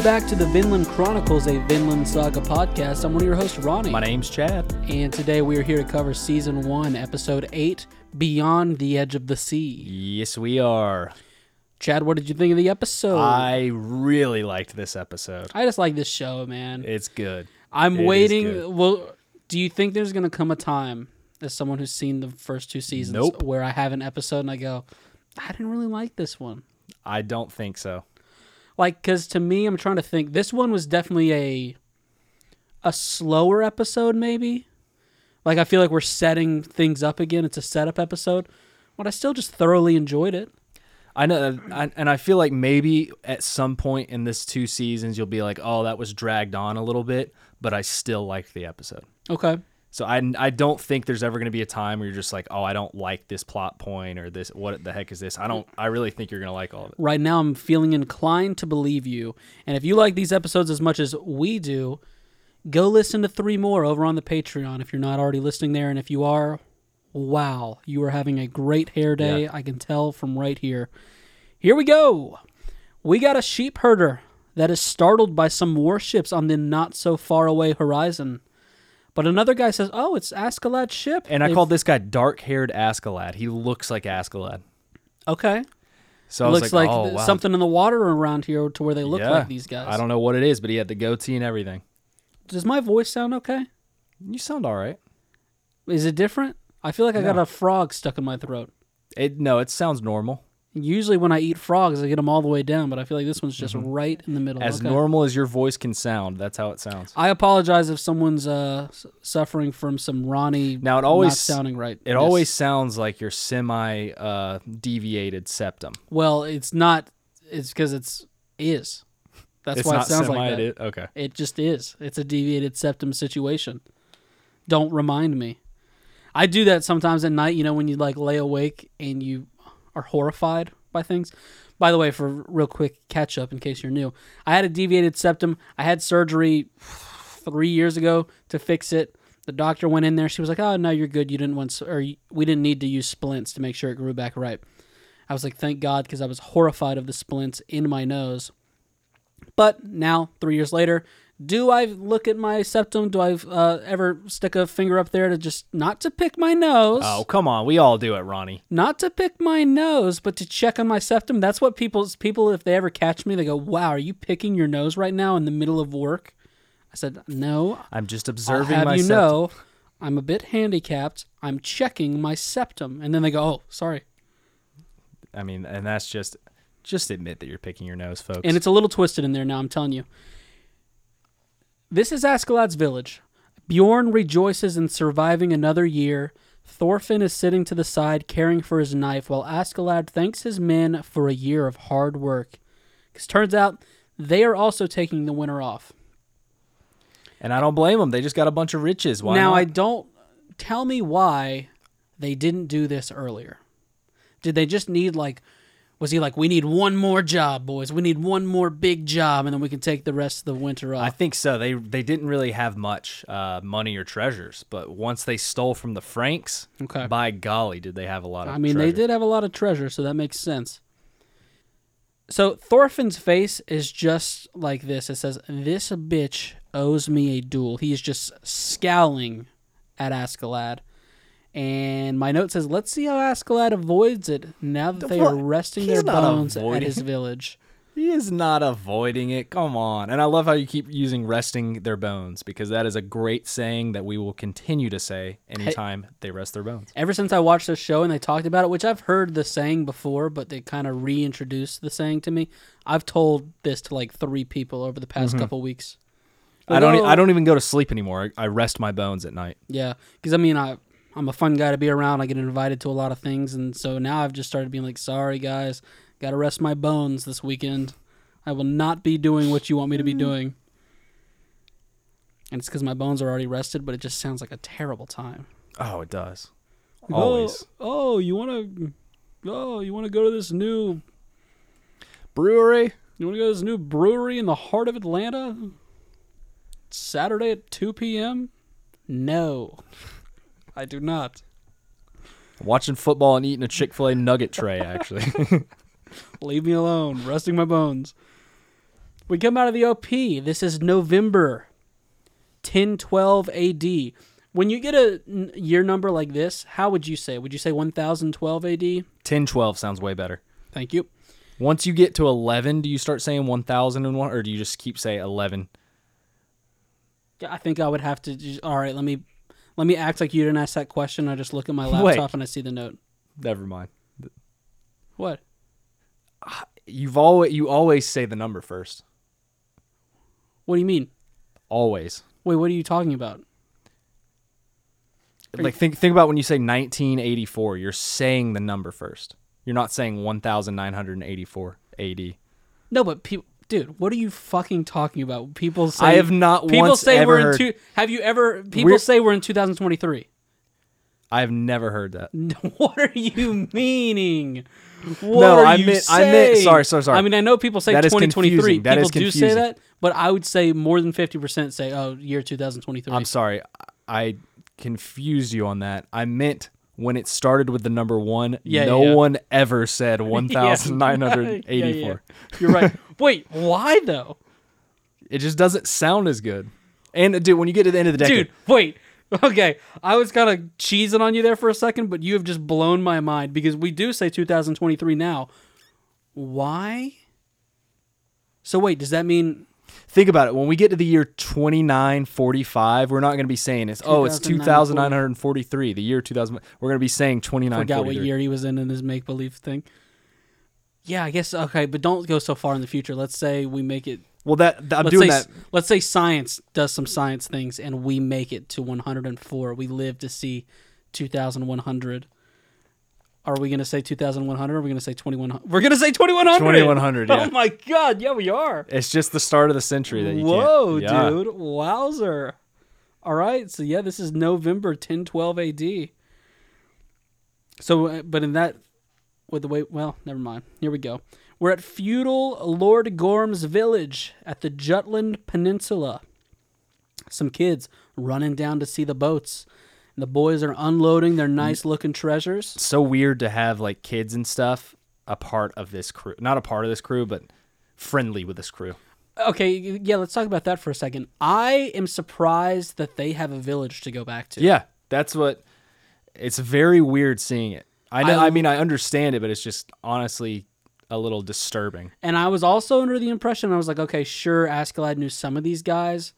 Welcome back to the Vinland Chronicles, a Vinland Saga podcast. I'm one of your hosts, Ronny. My name's Chad. And today we are here to cover season one, episode eight, Beyond the Edge of the Sea. Yes, we are. Chad, what did you think of the episode? I really liked this episode. I just like this show, man. It's good. I'm it waiting. good. Well, do you think there's going to come a time, as someone who's seen the first two seasons, Nope. where I have an episode and I go, I didn't really like this one? I don't think so. Like because to me i'm trying to think this one was definitely a a slower episode maybe? Like i feel like we're setting things up again. It's a setup episode but i still just thoroughly enjoyed it. I know, and I feel like maybe at some point in this two seasons, you'll be like, "Oh, that was dragged on a little bit," but I still liked the episode. okay So I, I don't think there's ever going to be a time where you're just like, "Oh, I don't like this plot point or this. What the heck is this?" I don't. I really think you're going to like all of it. right now i'm feeling inclined to believe you and if you like these episodes as much as we do go listen to three more over on the patreon if you're not already listening there and if you are wow you are having a great hair day Yeah. i can tell from right here here we go we got a sheep herder that is startled by some warships on the not so far away horizon but another guy says oh it's askeladd's ship And I They've- called this guy dark-haired Askeladd. He looks like Askeladd. okay So I was looks like, like, "Oh, th- wow." something in the water around here to where they look Yeah. like these guys I don't know what it is, but he had the goatee and everything. does my voice sound okay You sound all right. Is it different? I feel like I got a frog stuck in my throat. It no, it sounds normal. Usually when I eat frogs, I get them all the way down, but I feel like this one's just right in the middle. Mm-hmm. As Okay. normal as your voice can sound, that's how it sounds. I apologize if someone's uh, suffering from some Ronny Now, it always- not sounding right. It Yes. always sounds like your semi uh, deviated septum. well, it's not. It's because it's is. That's it's why it sounds semi. like that. it- Okay. It just is. It's a deviated septum situation. Don't remind me. I do that sometimes at night, you know, when you like lay awake and you are horrified by things. By the way, for real quick catch up in case you're new, I had a deviated septum. I had surgery three years ago to fix it. The doctor went in there. She was like, "Oh no, you're good. You didn't want, or we didn't need to use splints to make sure it grew back right." I was like, "Thank God," because I was horrified of the splints in my nose. But now, three years later, do I look at my septum? Do I uh, ever stick a finger up there to just not to pick my nose? Oh come on, we all do it, Ronny. Not to pick my nose, but to check on my septum. That's what people's people, if they ever catch me, they go, "Wow, are you picking your nose right now in the middle of work?" I said, "No, I'm just observing." I'll have my you septum. know, I'm a bit handicapped. I'm checking my septum." And then they go, "Oh, sorry." I mean, and that's just just admit that you're picking your nose, folks. And it's a little twisted in there now, I'm telling you. This is Askeladd's village. Bjorn rejoices in surviving another year. Thorfinn is sitting to the side caring for his knife while Askeladd thanks his men for a year of hard work. Because turns out they are also taking the winter off. and I don't blame them. They just got a bunch of riches. Why now, not? I don't. Tell me why they didn't do this earlier. Did they just need, like, was he like, we need one more job, boys? We need one more big job, and then we can take the rest of the winter off? I think so. They they didn't really have much uh, money or treasures, but once they stole from the Franks, Okay. by golly, did they have a lot of I mean, they did have a lot of treasure, so that makes sense. So Thorfinn's face is just like this. It says, "This bitch owes me a duel." He is just scowling at Askeladd. And my note says, "Let's see how Askeladd avoids it now that they are resting He's their bones at his village." He is not avoiding it. Come on. And I love how you keep using resting their bones because that is a great saying that we will continue to say anytime they rest their bones. Ever since I watched this show and they talked about it, which I've heard the saying before, but they kind of reintroduced the saying to me. I've told this to like three people over the past couple weeks. Mm-hmm. I don't I "Oh, don't even go to sleep anymore. I, I rest my bones at night. Yeah, because I mean, I I'm a fun guy to be around. I get invited to a lot of things, and so now I've just started being like, "Sorry, guys, got to rest my bones this weekend. I will not be doing what you want me to be mm. doing." And it's because my bones are already rested, but it just sounds like a terrible time. Oh, it does. Like, Always. Oh, oh you want to? Oh, you want to go to this new? Brewery? You want to go to this new brewery in the heart of Atlanta? Saturday at two p.m. No, I do not. Watching football and eating a Chick fil A nugget tray, actually. Leave me alone. Resting my bones. We come out of the OP. This is November 1012 AD. When you get a year number like this, how would you say? Would you say 1012 AD? 1012 sounds way better. Thank you. Once you get to 11, do you start saying 1001 or do you just keep say 11? Yeah, I think I would have to. Just, all right, let me let me act like you didn't ask that question. I just look at my Wait. laptop and I see the note. Never mind. What? You've always you always say the number first. What do you mean? Always. Wait, what are you talking about? Like think think about when you say 1984, you're saying the number first. You're not saying 1984 AD. No, but people, dude, what are you fucking talking about? People say I have not People once say ever we're in two. Have you ever? People We're- say we're in 2023. I have never heard that. what are you meaning? What No, I meant- I meant- sorry, sorry, sorry. I mean, I know people say That is 2023. confusing. That people do say that, but I would say more than 50% say, "Oh, year 2023." I'm sorry. I confused you on that. I meant when it started with the number 1, Yeah, no yeah. one ever said 1984. Yeah, yeah. You're right. Wait, why though? It just doesn't sound as good. And dude, when you get to the end of the decade, Dude, wait. Okay, I was kind of cheesing on you there for a second, but you have just blown my mind because we do say 2023 now. Why? So wait, does that mean think about it. When we get to the year 2945, we're not going to be saying it's oh, it's 2943, the year 2000. We're going to be saying forgot what year he was in in his make believe thing? Yeah, I guess okay, but don't go so far in the future. Let's say we make it. Well, that, that- I'm let's doing say, that. Let's say science does some science things, and we make it to 104. We live to see 2100. Are we gonna say 2100? Or are we gonna say 2100? We're gonna say 2100. 2100, yeah. Oh my god! Yeah, we are. It's just the start of the century that you Whoa. Yeah. dude! Wowzer! All right, so yeah, this is November 1012 AD. So, uh, but in that, with the way, well, never mind. Here we go. We're at feudal Lord Gorm's village at the Jutland Peninsula. Some kids running down to see the boats. And the boys are unloading their mm. nice looking treasures. so weird to have like kids and stuff a part of this crew. Not a part of this crew, but friendly with this crew. Okay, yeah, let's talk about that for a second. I am surprised that they have a village to go back to. Yeah, that's what. It's very weird seeing it. I know. I- I, mean, I understand it, but it's just honestly a little disturbing. And I was also under the impression I was like, okay, sure, Askeladd knew some of these guys,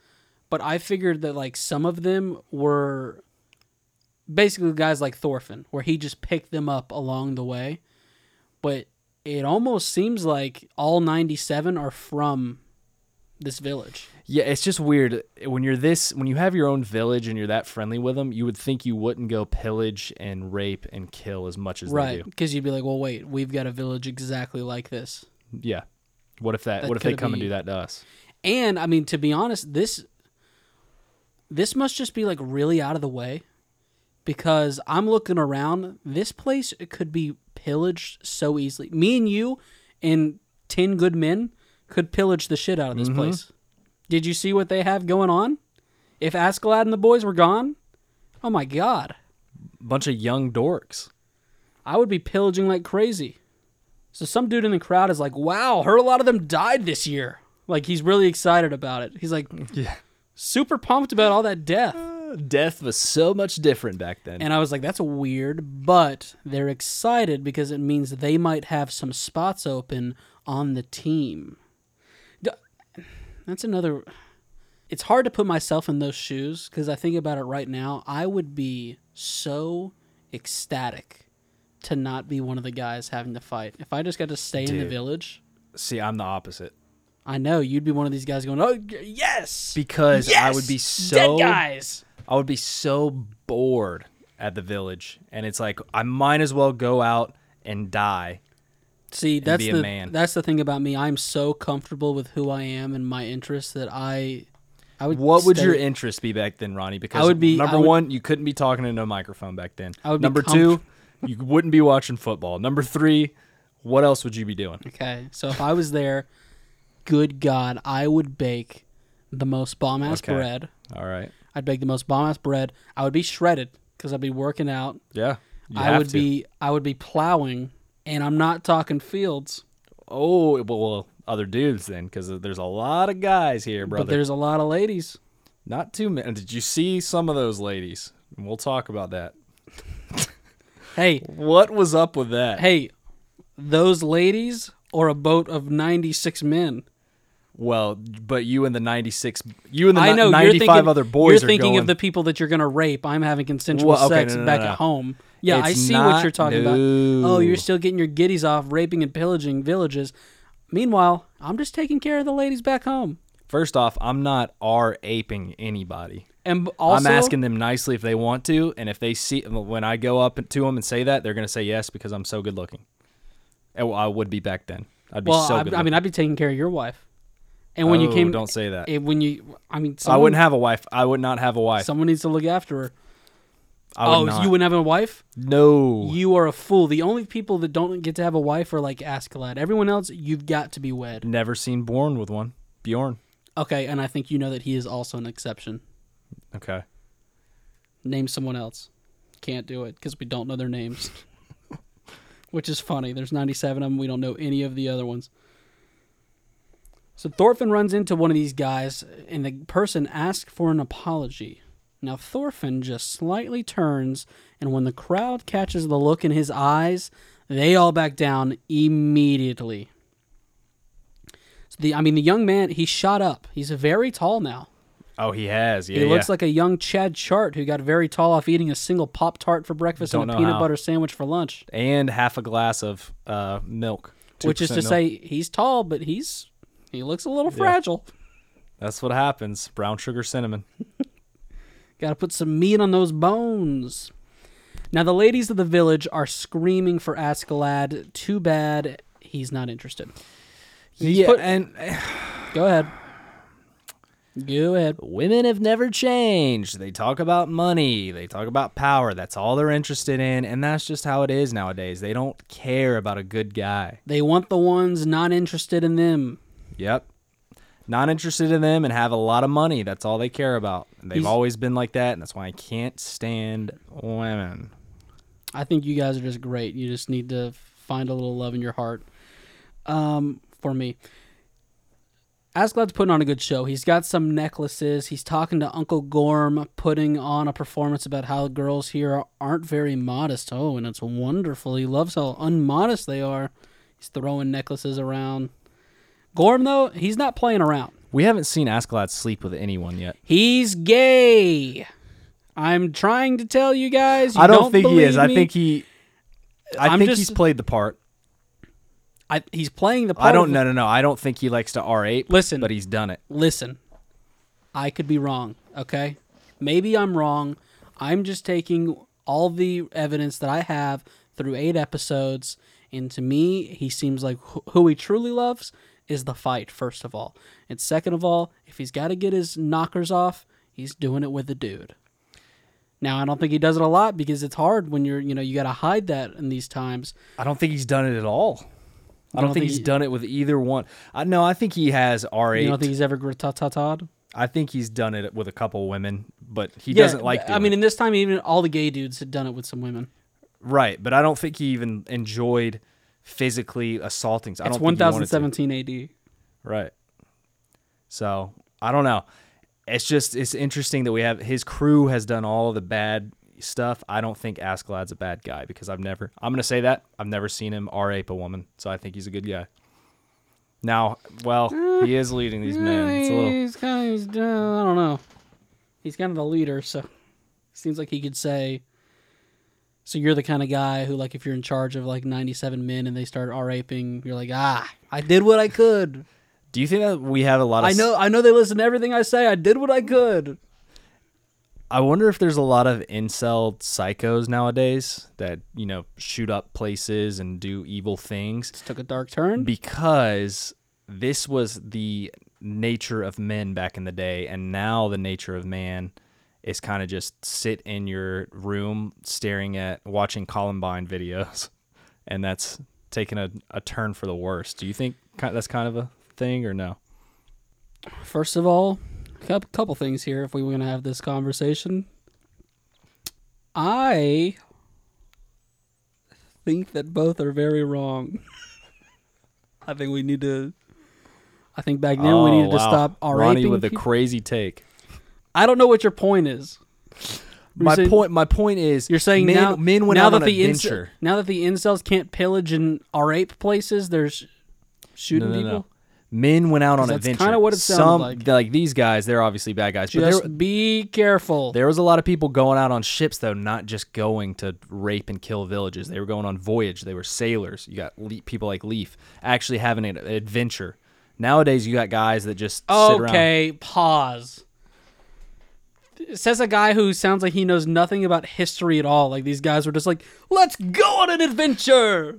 but I figured that like some of them were basically guys like Thorfinn, where he just picked them up along the way. But it almost seems like all 97 are from this village. Yeah, it's just weird when you're this when you have your own village and you're that friendly with them. You would think you wouldn't go pillage and rape and kill as much as they Right. do. Because you'd be like, well, wait, we've got a village exactly like this. Yeah. What if that? That what if they come and do that to us? And I mean, to be honest, this this must just be like really out of the way because I'm looking around. This place could be pillaged so easily. Me and you and ten good men could pillage the shit out of this Mhm. place. Did you see what they have going on? If Askeladd and the boys were gone, oh my god, Bunch of young dorks. I would be pillaging like crazy. So some dude in the crowd is like, "Wow, heard a lot of them died this year." Like he's really excited about it. He's like, Yeah. super pumped about all that death. Death was so much different back then. And I was like, that's weird, but they're excited because it means they might have some spots open on the team. That's another. It's hard to put myself in those shoes because I think about it right now. I would be so ecstatic to not be one of the guys having to fight. If I just got to stay in the village, See, I'm the opposite I know you'd be one of these guys going, "Oh yes, because I would be so dead guys." I would be so bored at the village, and it's like I might as well go out and die. See, that's be a the man. that's the thing about me. I'm so comfortable with who I am and my interests that I, I would. What would stay- your interest be back then, Ronny? Because I would be- number I would- one, you couldn't be talking into a microphone back then. I would be number comf- two, you wouldn't be watching football. Number three, what else would you be doing? Okay, so if I was there, good God, I would bake the most bomb ass Okay. bread. All right, I'd bake the most bomb ass bread. I would be shredded because I'd be working out. yeah, you I have would to. be I would be plowing, and I'm not talking fields. Oh well, other dudes then, because there's a lot of guys here, brother. But there's a lot of ladies. Not too many. Did you see some of those ladies? And We'll talk about that. Hey, What was up with that? hey, those ladies or a boat of 96 men. Well, but you and the 96, you and the I know you're 95 thinking, other boys You're are thinking going, of the people that you're going to rape. I'm having consensual Well, okay, sex no, no, back no, no. at home. Yeah, I It's see what you're talking about. Oh, you're still getting your giddies off raping and pillaging villages. Meanwhile, I'm just taking care of the ladies back home. First off, I'm not R aping anybody. And also, I'm asking them nicely if they want to, and if they see when I go up to them and say that, they're gonna say yes because I'm so good looking. And I would be back then. I'd be Well, so I, good. I mean, I'd be taking care of your wife. And when you Oh, came, don't say that. eh, when you, I mean, I wouldn't have a wife. I would not have a wife. Someone needs to look after her. I would oh, not. you wouldn't have a wife? no. You are a fool. The only people that don't get to have a wife are like Askeladd. Everyone else, you've got to be wed. Never seen Born with one. Bjorn. Okay, and I think you know that he is also an exception. Okay. Name someone else. Can't do it because we don't know their names. Which is funny. There's 97 of them. We don't know any of the other ones. So Thorfinn runs into one of these guys, and the person asks for an apology. Now Thorfinn just slightly turns, and when the crowd catches the look in his eyes, they all back down immediately. So the, I mean, the young man, he shot up. He's very tall now. Oh, he has. Yeah. He looks yeah. like a young Chad Chart who got very tall off eating a single Pop Tart for breakfast Don't and a peanut how. butter sandwich for lunch. and half a glass of uh, milk. Which is to milk. say, he's tall, but he's he looks a little Yeah. fragile. that's what happens. Brown sugar cinnamon. Got to put some meat on those bones. Now the ladies of the village are screaming for Askeladd. Too bad he's not interested. He's yeah, put- and Go ahead. Go ahead. women have never changed. They talk about money, they talk about power. That's all they're interested in, and that's just how it is nowadays. They don't care about a good guy. They want the ones not interested in them. Yep. Not interested in them and have a lot of money. That's all they care about. They've He's- always been like that, and that's why I can't stand women. I think you guys are just great. You just need to find a little love in your heart. Um, for me, Askeladd's putting on a good show. He's got some necklaces. He's talking to Uncle Gorm, putting on a performance about how girls here aren't very modest. Oh, and it's wonderful. He loves how unmodest they are. He's throwing necklaces around. Gorm, though, he's not playing around. We haven't seen Askeladd sleep with anyone yet. He's gay. I'm trying to tell you guys. You I don't, think he is. believe I think he. I I'm think just- he's played the part. I, he's playing the part. I don't no no no. I don't think he likes to R8. Listen. but he's done it. listen, I could be wrong, okay? Maybe I'm wrong. I'm just taking all the evidence that I have through eight episodes, and to me, he seems like wh- who he truly loves is the fight, first of all. And second of all, if he's got to get his knockers off, he's doing it with the dude. Now, I don't think he does it a lot because it's hard when you're, you know, you got to hide that in these times. I don't think he's done it at all. I don't, don't think think he's he- done it with either one. I no, I think he has R8. You don't think he's ever grit-ta-ta-ta'd? I think he's done it with a couple women, but he Yeah, doesn't like. I mean, it. in this time, even all the gay dudes had done it with some women. right, but I don't think he even enjoyed physically assaulting. I It's don't think he wanted to. 1017 AD. Right. So I don't know. It's just it's interesting that we have his crew has done all the bad stuff. I don't think Askeladd's a bad guy because I've never. I'm gonna say that I've never seen him R ape a woman, so I think he's a good guy. Now, well, he is leading these men. It's a little. He's kind of, he's, uh, I don't know. He's kind of the leader, so seems like he could say. So you're the kind of guy who, like, if you're in charge of like 97 men and they start r aping, you're like, ah, I did what I could. Do you think that we have a lot of? I know, I know they listen to everything I say. I did what I could. I wonder if there's a lot of incel psychos nowadays that you know shoot up places and do evil things This took a dark turn. because this was the nature of men back in the day and now the nature of man is kind of just sit in your room staring at watching columbine videos and that's taking a, a turn for the worse do you think that's kind of a thing or no First of all, a couple, things here if we were going to have this conversation. I think that both are very wrong. I think we need to I think back then we needed Oh, to wow. stop Ronny raping. with a crazy take. I don't know what your point is. You're My saying- point. My point is, You're saying men, now men went now out that on the adventure. ince- now that the incels can't pillage and rape places, they're shooting No, no, no. people. Men went out on That's adventure. kinda what it sounded Some, like. like these guys, they're obviously bad guys. But Just be careful. there was a lot of people going out on ships, though, not just going to rape and kill villages. They were going on voyage. They were sailors. You got Le- people like Leif actually having an adventure. Nowadays, you got guys that just sit around. Okay, pause. Says a guy who sounds like he knows nothing about history at all. Like these guys were just like, "Let's go on an adventure."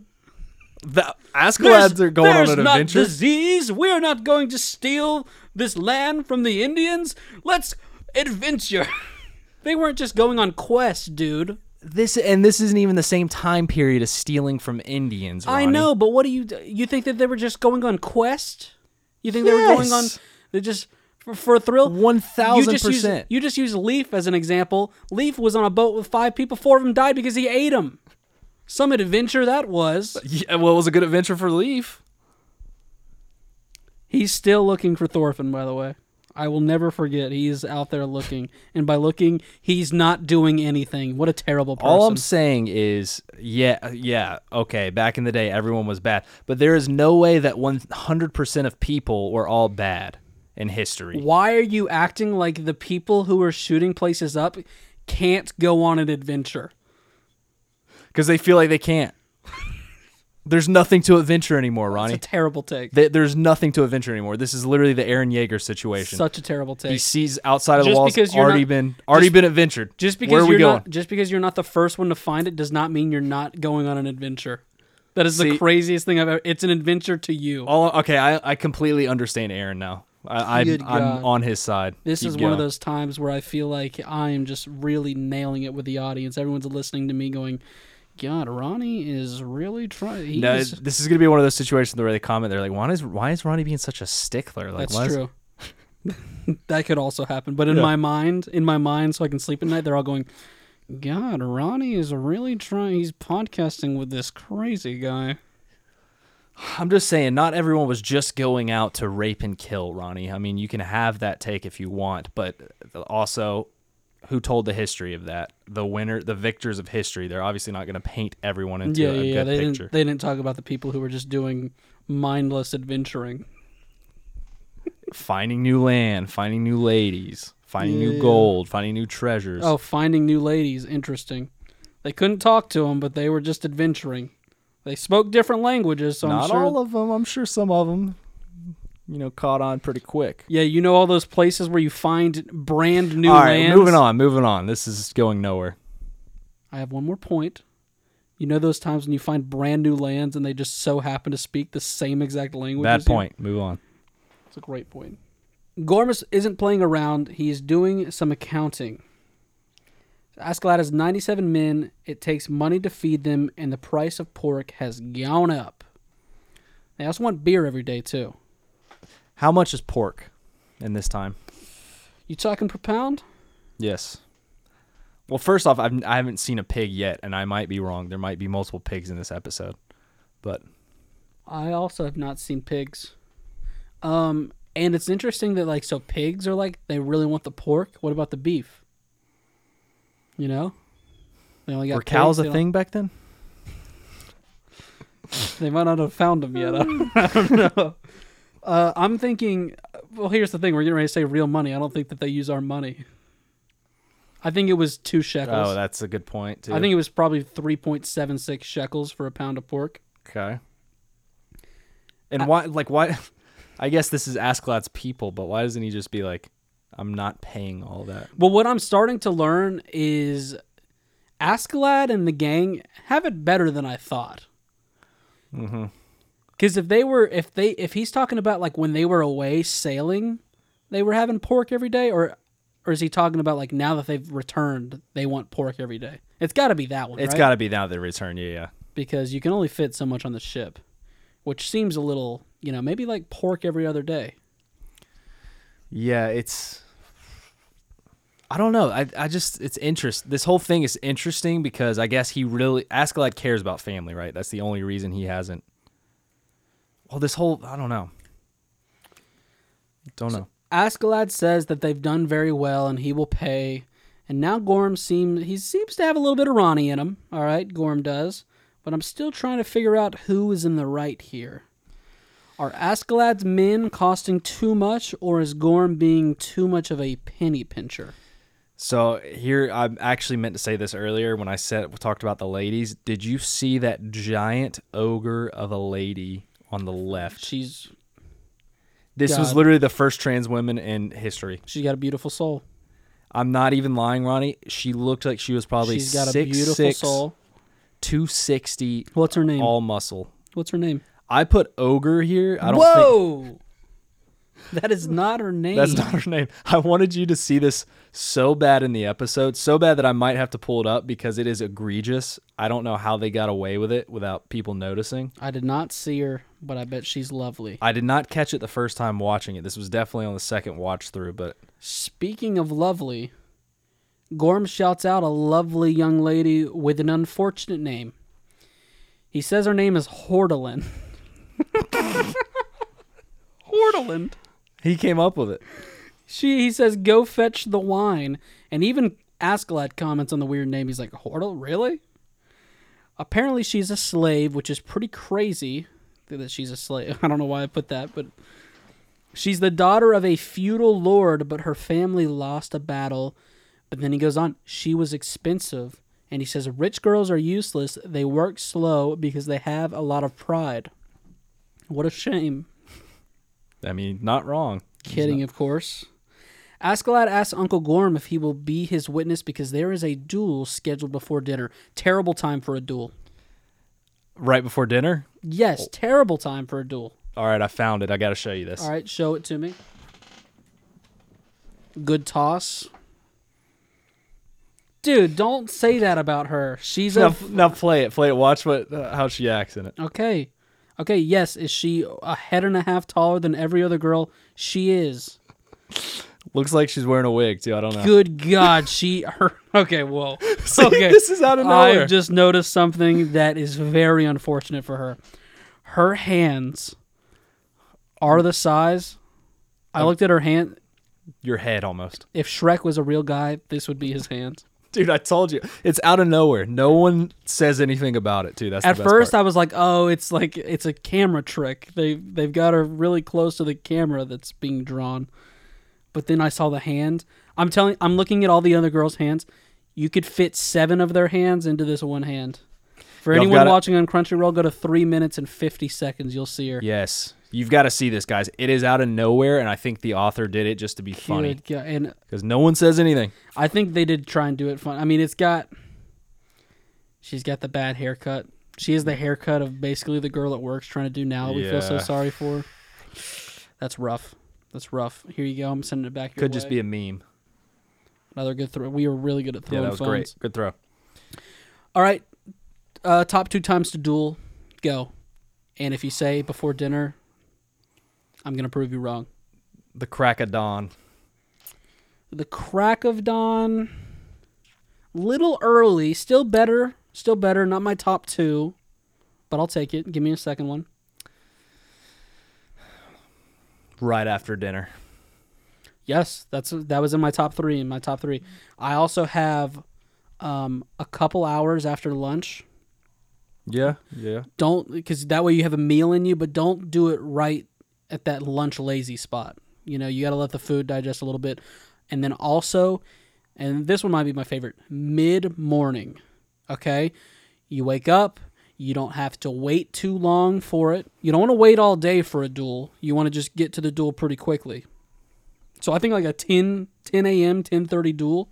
The Askelads are going there's on an not adventure. disease. We're not going to steal this land from the Indians. Let's adventure. they weren't just going on quests, dude. This and this isn't even the same time period as stealing from Indians. I know, but what do you you think that they were just going on quest? You think they were going on they just for, for a thrill? One thousand percent. you just use Leif as an example. Leif was on a boat with five people. Four of them died because he ate them. Some adventure that was. Yeah, well, it was a good adventure for Leif. He's still looking for Thorfinn, by the way. I will never forget. He's out there looking, and by looking, he's not doing anything. What a terrible person. All I'm saying is, yeah, yeah, okay. Back in the day, everyone was bad, but there is no way that 100% of people were all bad in history. Why are you acting like the people who are shooting places up can't go on an adventure? Because they feel like they can't. There's nothing to adventure anymore, Ronny. It's a terrible take. Th- There's nothing to adventure anymore. This is literally the Eren Yeager situation. Such a terrible take. he sees outside of the Just walls. because you're already not- been already just- been adventured. Just because where are we you're going? not just because you're not the first one to find it does not mean you're not going on an adventure. That is See- the craziest thing I've ever. It's an adventure to you. All okay, I, I completely understand Aaron now. I, I'm on his side. This Keep is one of those times where I feel like I am just really nailing it with the audience. Everyone's listening to me going, God, Ronny is really trying. No, is- this is gonna be one of those situations where they comment. They're like, "Why is why is Ronny being such a stickler?" Like, that's why is- true. that could also happen. But in Yeah. my mind, in my mind, so I can sleep at night, they're all going, God, Ronny is really trying. He's podcasting with this crazy guy. I'm just saying, not everyone was just going out to rape and kill, Ronny. I mean, you can have that take if you want, but also, who told the history of that? The winner, the victors of history. They're obviously not going to paint everyone into yeah, a yeah, good They picture. didn't. They didn't talk about the people who were just doing mindless adventuring. Finding new land, finding new ladies, finding Yeah, new gold, finding new treasures. Oh, finding new ladies. Interesting. They couldn't talk to them, but they were just adventuring. They spoke different languages, so I'm not sure. all of them. I'm sure some of them, you know, caught on pretty quick. yeah, you know all those places where you find brand new all right, lands. moving on, moving on. This is going nowhere. I have one more point. You know those times when you find brand new lands and they just so happen to speak the same exact language. Bad as you? point. Move on. It's a great point. Gormus isn't playing around. He's doing some accounting. Askeladd has 97 men. It takes money to feed them, and the price of pork has gone up. They also want beer every day, too. How much is pork in this time? You talking per pound? Yes. Well, first off, I've, I haven't seen a pig yet, and I might be wrong. There might be multiple pigs in this episode, but I also have not seen pigs. Um, and it's interesting that like so pigs are like they really want the pork. What about the beef? You know, they only got were cows pigs, a thing back then? They might not have found them yet. I don't, I don't know. Uh, I'm thinking. Well, here's the thing: we're getting ready to say real money. I don't think that they use our money. I think it was two shekels. Oh, that's a good point too. I think it was probably three point seven six shekels for a pound of pork. okay. And why? Like why? I guess this is Askeladd's people, but why doesn't he just be like, "I'm not paying all that"? Well, what I'm starting to learn is Askeladd and the gang have it better than I thought. Mm-hmm. Because if they were, if they, if he's talking about like when they were away sailing, they were having pork every day, or, or is he talking about like now that they've returned, they want pork every day? It's got to be that one. It's right? got to be now they return. Yeah, yeah. because you can only fit so much on the ship, which seems a little, you know, maybe like pork every other day. Yeah, it's. I don't know. I I just it's interest. This whole thing is interesting because I guess he really Askeladd cares about family, right? That's the only reason he hasn't. Well, this whole I don't know. Don't know. Askeladd says that they've done very well and he will pay. And now Gorm seems he seems to have a little bit of Ronny in him. All right, Gorm does, but I'm still trying to figure out who is in the right here. Are Askeladd's men costing too much, or is Gorm being too much of a penny pincher? So here, I actually meant to say this earlier when I said we talked about the ladies. Did you see that giant ogre of a lady on the left? She's This was literally the first trans woman in history. she's got a beautiful soul. I'm not even lying, Ronny. She looked like she was probably She's got a beautiful six, soul. 260, What's her name? all muscle. What's her name? I put ogre here. I don't think Whoa! that is not her name. That's not her name. I wanted you to see this so bad in the episode, so bad that I might have to pull it up because it is egregious. I don't know how they got away with it without people noticing. I did not see her, but I bet she's lovely. I did not catch it the first time watching it. This was definitely on the second watch through, but Speaking of lovely, Gorm shouts out a lovely young lady with an unfortunate name. He says her name is Hordelin. Hordelin. He came up with it. She he says go fetch the wine, and even Askeladd comments on the weird name. He's like Hordel, really? Apparently she's a slave, which is pretty crazy that she's a slave. I don't know why I put that, but she's the daughter of a feudal lord, but her family lost a battle. But then he goes on, she was expensive, and he says rich girls are useless. They work slow because they have a lot of pride. What a shame. I mean, not wrong. Kidding, of course. Askeladd asks Uncle Gorm if he will be his witness because there is a duel scheduled before dinner. Terrible time for a duel. Right before dinner? Yes, terrible time for a duel. All right, I found it. I got to show you this. All right, show it to me. Good toss. Dude, don't say that about her. She's Now, a now play it. Play it. Watch what uh, how she acts in it. okay. Okay, yes, is she a head and a half taller than every other girl? She is. Looks like she's wearing a wig too. I don't know. Good God, she her. Okay, whoa. See, Okay, this is out of nowhere. I've just noticed something that is very unfortunate for her. Her hands are the size. I looked at her hand. Your head almost. If Shrek was a real guy, this would be his hands. Dude, I told you. It's out of nowhere. No one says anything about it, too. That's At the best first, part. I was like, "Oh, it's like it's a camera trick. They they've got her really close to the camera that's being drawn." But then I saw the hand. I'm telling. I'm looking at all the other girls' hands. You could fit seven of their hands into this one hand. For Y'all anyone watching on Crunchyroll, go to three minutes and fifty seconds. You'll see her. Yes. You've got to see this, guys. It is out of nowhere, and I think the author did it just to be funny God. And because no one says anything. I think they did try and do it fun. I mean, it's got. She's got the bad haircut. She is the haircut of basically the girl at work's trying to do now. that We feel so Yeah. sorry for. That's rough. That's rough. Here you go. I'm sending it back. Your Could just way. be a meme. another good throw. We were really good at Yeah, throwing that was phones. great. Good throw. All right, uh, top two times to duel, go. And if you say before dinner, I'm gonna prove you wrong. The crack of dawn. The crack of dawn, little early, still better, still better. Not my top two, but I'll take it. Give me a second one. Right after dinner. Yes, that's that was in my top three. In my top three, I also have um, a couple hours after lunch. Yeah. Yeah. Don't because that way you have a meal in you, but don't do it right at that lunch lazy spot. You know, you got to let the food digest a little bit, and then also, and this one might be my favorite, mid morning. Okay, you wake up. You don't have to wait too long for it. You don't want to wait all day for a duel. You want to just get to the duel pretty quickly. So I think like a 10, 10 a.m., 10.30 duel,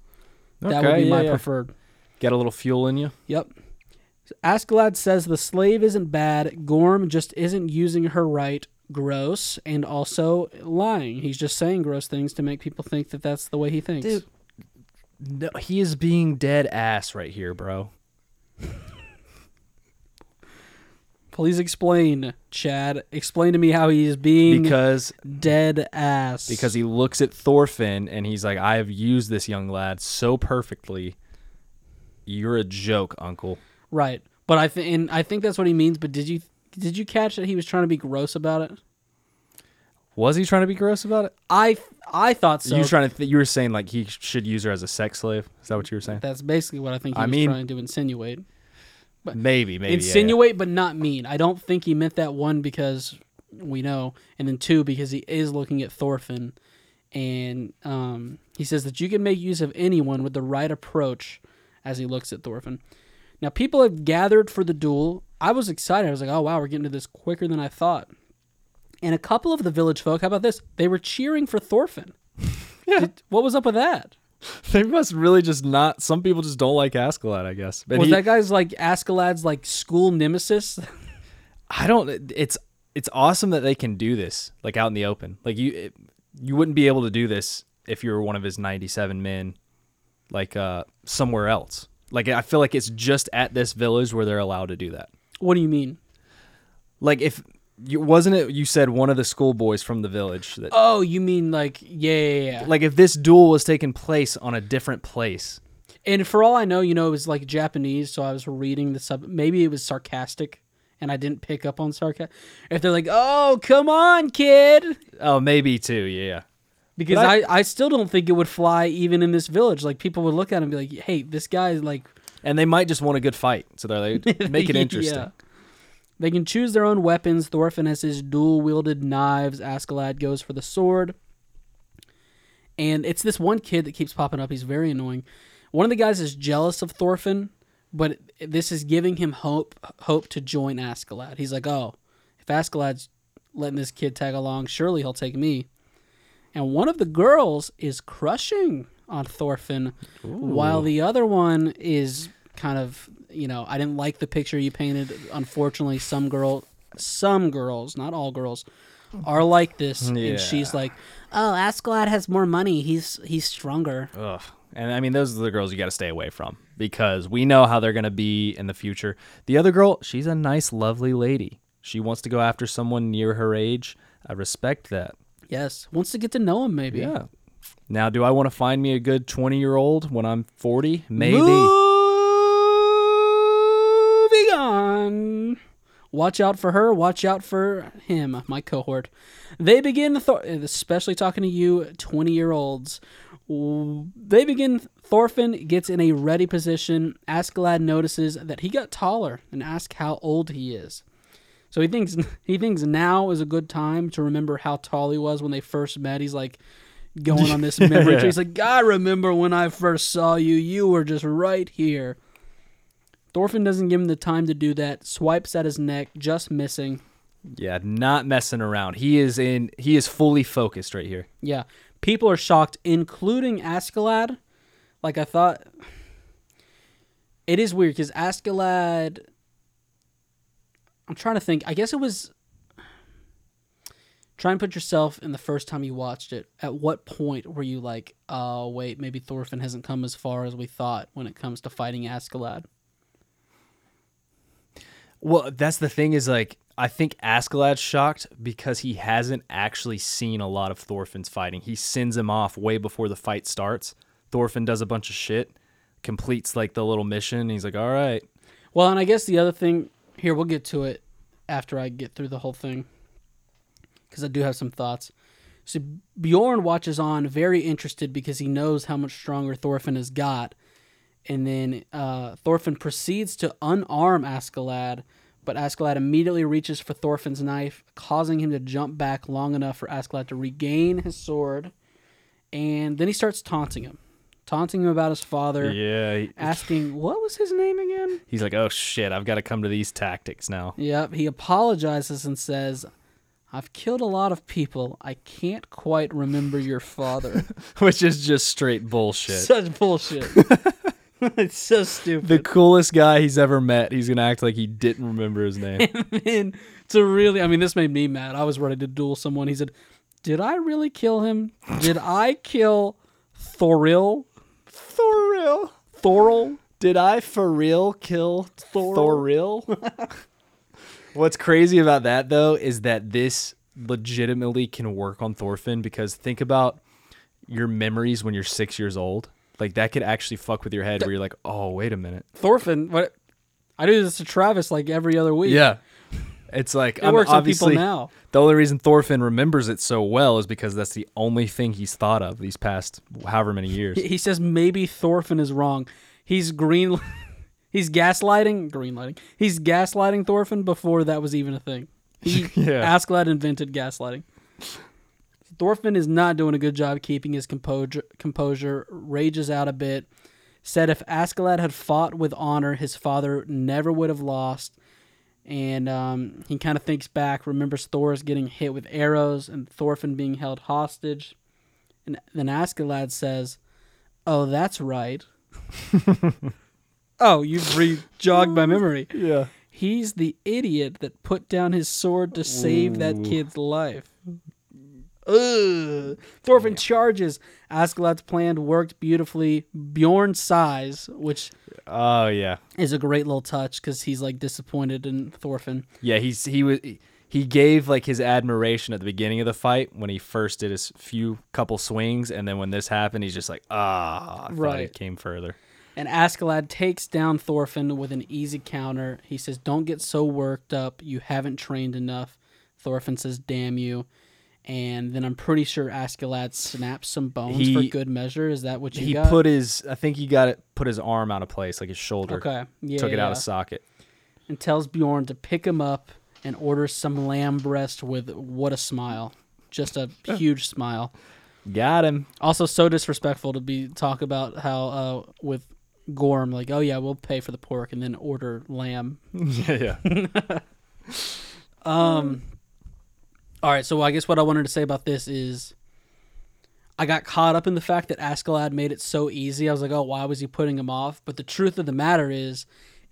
that would be yeah, my yeah. preferred. Get a little fuel in you. Yep. Askeladd says the slave isn't bad. Gorm just isn't using her right. Gross and also lying. He's just saying gross things to make people think that that's the way he thinks. Dude. No, he is being dead ass right here, bro. Please explain, Chad. Explain to me how he is being Because dead ass. because he looks at Thorfinn and he's like, I have used this young lad so perfectly. You're a joke, uncle. right. But I think and I think that's what he means. But did you did you catch that he was trying to be gross about it? Was he trying to be gross about it? I I thought so. you trying to? Th- you were saying like he should use her as a sex slave. Is that what you were saying? That's basically what I think he I was mean- trying to insinuate. But Maybe, maybe. yeah, yeah. insinuate, but not mean. I don't think he meant that one because we know, and then two because he is looking at Thorfinn, and um, he says that you can make use of anyone with the right approach as he looks at Thorfinn. Now, people have gathered for the duel. I was excited. I was like, "Oh wow, we're getting to this quicker than I thought." And a couple of the village folk, how about this? They were cheering for Thorfinn. Did- what was up with that? They must really just not. Some people just don't like Askeladd, I guess. But was he- that guy's like Askeladd's like school nemesis? I don't. It's it's awesome that they can do this like out in the open. Like you, it, you wouldn't be able to do this if you were one of his ninety-seven men, like uh somewhere else. Like I feel like it's just at this village where they're allowed to do that. What do you mean? Like if you wasn't it you said one of the schoolboys from the village that Oh, you mean like yeah, yeah, yeah. like if this duel was taking place on a different place. And for all I know, you know, it was like Japanese, so I was reading the sub. Maybe it was sarcastic, and I didn't pick up on sarcasm. If they're like, "Oh, come on, kid," Oh, maybe too. Yeah. because I, I- I, still don't think it would fly even in this village. Like people would look at him and be like, "Hey, this guy's like And they might just want a good fight, so they're like make it interesting. Yeah. They can choose their own weapons. Thorfinn has his dual wielded knives. Askeladd goes for the sword. And it's this one kid that keeps popping up. He's very annoying. One of the guys is jealous of Thorfinn, but this is giving him hope hope to join Askeladd. He's like, oh, if Askeladd's letting this kid tag along, surely he'll take me. And one of the girls is crushing on Thorfinn, while the other one is kind of, you know, I didn't like the picture you painted. Unfortunately, some girl, some girls, not all girls, are like this, Yeah. and she's like, "Oh, Askeladd has more money. He's he's stronger." Ugh. And I mean, those are the girls you got to stay away from because we know how they're going to be in the future. The other girl, she's a nice, lovely lady. She wants to go after someone near her age. I respect that. Yes, wants to get to know him, maybe. Yeah. Now, do I want to find me a good 20 year old when I'm 40? Maybe. Moving on. Watch out for her. Watch out for him, my cohort. They begin, especially talking to you, 20 year olds. They begin. Thorfinn gets in a ready position. Askeladd notices that he got taller and asks how old he is. So he thinks he thinks now is a good time to remember how tall he was when they first met. He's like going on this memory trip. He's like, I remember when I first saw you. You were just right here. Thorfinn doesn't give him the time to do that. Swipes at his neck, just missing. Yeah, not messing around. He is in. He is fully focused right here. Yeah, people are shocked, including Askeladd. Like I thought, it is weird because Askeladd. I'm trying to think. I guess it was. Try and put yourself in the first time you watched it. At what point were you like, "Oh wait, maybe Thorfinn hasn't come as far as we thought when it comes to fighting Askeladd"? Well, that's the thing is like I think Askeladd's shocked because he hasn't actually seen a lot of Thorfinn's fighting. He sends him off way before the fight starts. Thorfinn does a bunch of shit, completes like the little mission. And he's like, "All right, Well, and I guess the other thing here, we'll get to it after I get through the whole thing because I do have some thoughts. So Bjorn watches on, very interested because he knows how much stronger Thorfinn has got. And then uh, Thorfinn proceeds to unarm Askeladd, but Askeladd immediately reaches for Thorfinn's knife, causing him to jump back long enough for Askeladd to regain his sword. And then he starts taunting him, taunting him about his father, yeah." he- asking, what was his name again? He's like, "Oh shit, I've got to come to these tactics now." Yep, he apologizes and says, I've killed a lot of people. I can't quite remember your father. Which is just straight bullshit. Such bullshit. it's so stupid. the coolest guy he's ever met. He's gonna act like he didn't remember his name. and to really, I mean, this made me mad. I was ready to duel someone. He said, Did I really kill him? Did I kill Thoril? Thoril. Thoril? Did I for real kill Thoril? Thoril? What's crazy about that though is that this legitimately can work on Thorfinn because think about your memories when you're six years old. Like that could actually fuck with your head where you're like, oh wait a minute. Thorfinn? What? I do this to Travis like every other week. Yeah. It's like It I'm works on people obviously now. the only reason Thorfinn remembers it so well is because that's the only thing he's thought of these past however many years. He he says maybe Thorfinn is wrong. He's green. He's gaslighting. Greenlighting. He's gaslighting Thorfinn before that was even a thing. He Yeah. Askeladd invented gaslighting. Thorfinn is not doing a good job keeping his composure. Composure rages out a bit. Said if Askeladd had fought with honor, his father never would have lost. And um, he kind of thinks back, remembers Thors getting hit with arrows and Thorfinn being held hostage. And then Askeladd says, "Oh, that's right. oh, you've re-jogged my memory. Yeah. He's the idiot that put down his sword to save that kid's life." Ugh. Thorfinn charges. Askeladd's plan worked beautifully. Bjorn sighs, which Oh yeah. is a great little touch because he's like disappointed in Thorfinn. Yeah, he's he was he gave like his admiration at the beginning of the fight when he first did his few couple swings, and then when this happened, he's just like, ah, I thought he Right. came further. And Askeladd takes down Thorfinn with an easy counter. He says, Don't get so worked up. You haven't trained enough. Thorfinn says, Damn you. And then I'm pretty sure Askeladd snaps some bones He- for good measure. Is that what you he got? put his, I think he got it, put his arm out of place, like his shoulder, okay. Yeah. took it out yeah. of socket. and tells Bjorn to pick him up and order some lamb breast with what a smile. Just a huge smile. Got him. Also, so disrespectful to be talk about how uh, with Gorm, like, oh yeah, we'll pay for the pork and then order lamb. yeah, yeah. Um. All right, so I guess what I wanted to say about this is, I got caught up in the fact that Askeladd made it so easy. I was like, oh, why was he putting him off? But the truth of the matter is,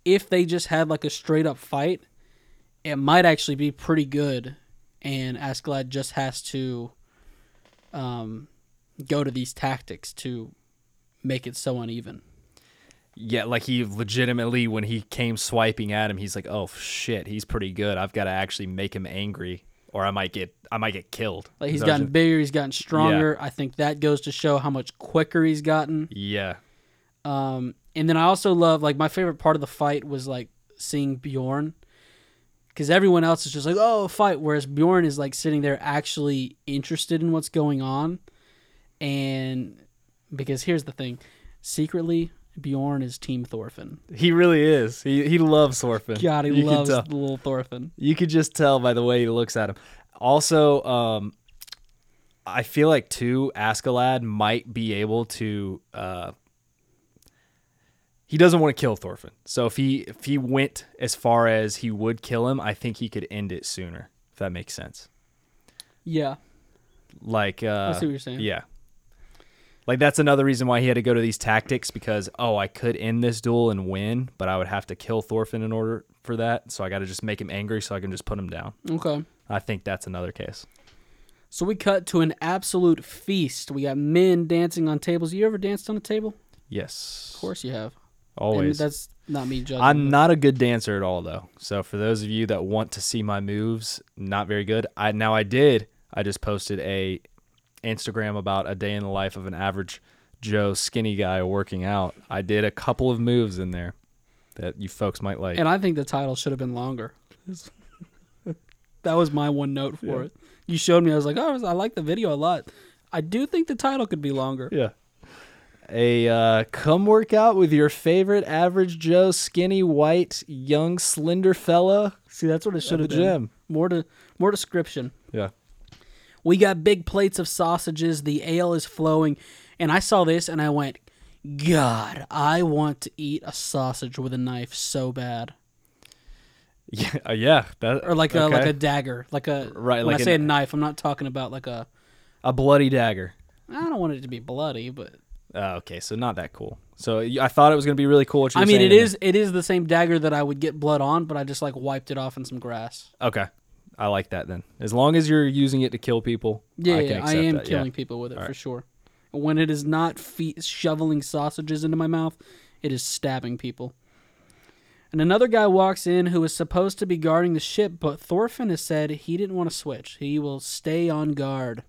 if they just had like a straight up fight, it might actually be pretty good, and Askeladd just has to, um, go to these tactics to make it so uneven. Yeah, like he legitimately, when he came swiping at him, he's like, "Oh shit, he's pretty good. I've got to actually make him angry, or I might get, I might get killed." Like he's Is that what gotten you- bigger, he's gotten stronger. I think that goes to show how much quicker he's gotten. Yeah, Um, and then I also love like my favorite part of the fight was like seeing Bjorn, because everyone else is just like, "Oh, fight," whereas Bjorn is like sitting there actually interested in what's going on, and because here's the thing, secretly Bjorn is Team Thorfinn. he really is. He he loves Thorfinn. God, he You loves the little Thorfinn. You could just tell by the way he looks at him. Also, um, I feel like too Askeladd might be able to. Uh, he doesn't want to kill Thorfinn, so if he if he went as far as he would kill him, I think he could end it sooner. If that makes sense. Yeah, Like, uh, I see what you're saying. yeah. Like that's another reason why he had to go to these tactics because oh I could end this duel and win, but I would have to kill Thorfinn in order for that. So I got to just make him angry so I can just put him down. Okay. I think that's another case. So we cut to an absolute feast. We got men dancing on tables. You ever danced on a table? Yes, Of course you have. And always. that's not me judging. I'm but- not a good dancer at all though. So for those of you that want to see my moves, not very good. I now I did. I just posted a Instagram about a day in the life of an average Joe skinny guy working out. I did a couple of moves in there that you folks might like. And I think the title should have been longer. that was my one note for Yeah. it. You showed me. I was like, oh, I like the video a lot. I do think the title could be longer. Yeah. A uh, come work out with your favorite average Joe skinny white young slender fella See, that's what it should have been. gym. More to more description. Yeah. We got big plates of sausages. The ale is flowing, and I saw this and I went, God, I want to eat a sausage with a knife so bad, Yeah, uh, yeah, that or like a like a dagger, like a Right, When like I say an- a knife, I'm not talking about like a. a bloody dagger. I don't want it to be bloody, but Oh, okay, so not that cool. So I thought it was gonna be really cool. What you I mean, saying, it is it is the same dagger that I would get blood on, but I just like wiped it off in some grass. okay. I like that then. As long as you're using it to kill people, Yeah, I, yeah, can I am that, yeah. killing people with it for Alright. sure. When it is not fe- shoveling sausages into my mouth, it is stabbing people. And another guy walks in who is supposed to be guarding the ship, but Thorfinn has said he didn't want to switch. He will stay on guard.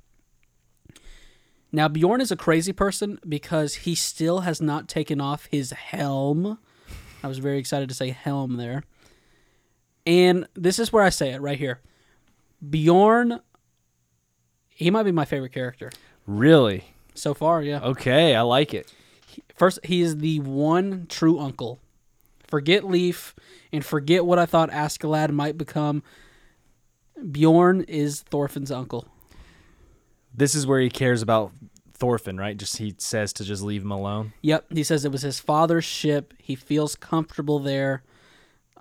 Now, Bjorn is a crazy person because he still has not taken off his helm. I was very excited to say helm there. And this is where I say it right here. Bjorn, he might be my favorite character Really? so far. Yeah. Okay, I like it. First, he is the one true uncle. Forget Leif and forget what I thought Askeladd might become. Bjorn is Thorfinn's uncle. This is where he cares about Thorfinn, right? Just he says to just leave him alone. Yep, he says it was his father's ship. He feels comfortable there.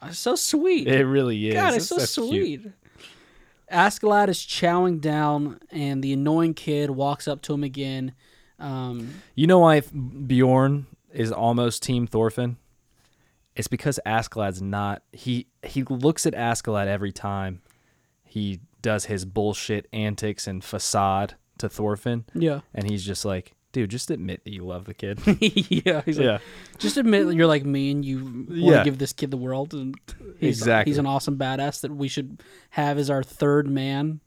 Uh, so sweet. It really is. God, it's so That's cute. sweet. Askeladd is chowing down, and the annoying kid walks up to him again. Um, You know why Bjorn is almost Team Thorfinn? It's because Askeladd's not. He he looks at Askeladd every time he does his bullshit antics and facade to Thorfinn, yeah, and he's just like, dude, just admit that you love the kid. yeah. He's like, yeah, just admit that you're like me, and you want to Yeah. give this kid the world. And he's, Exactly. he's an awesome badass that we should have as our third man.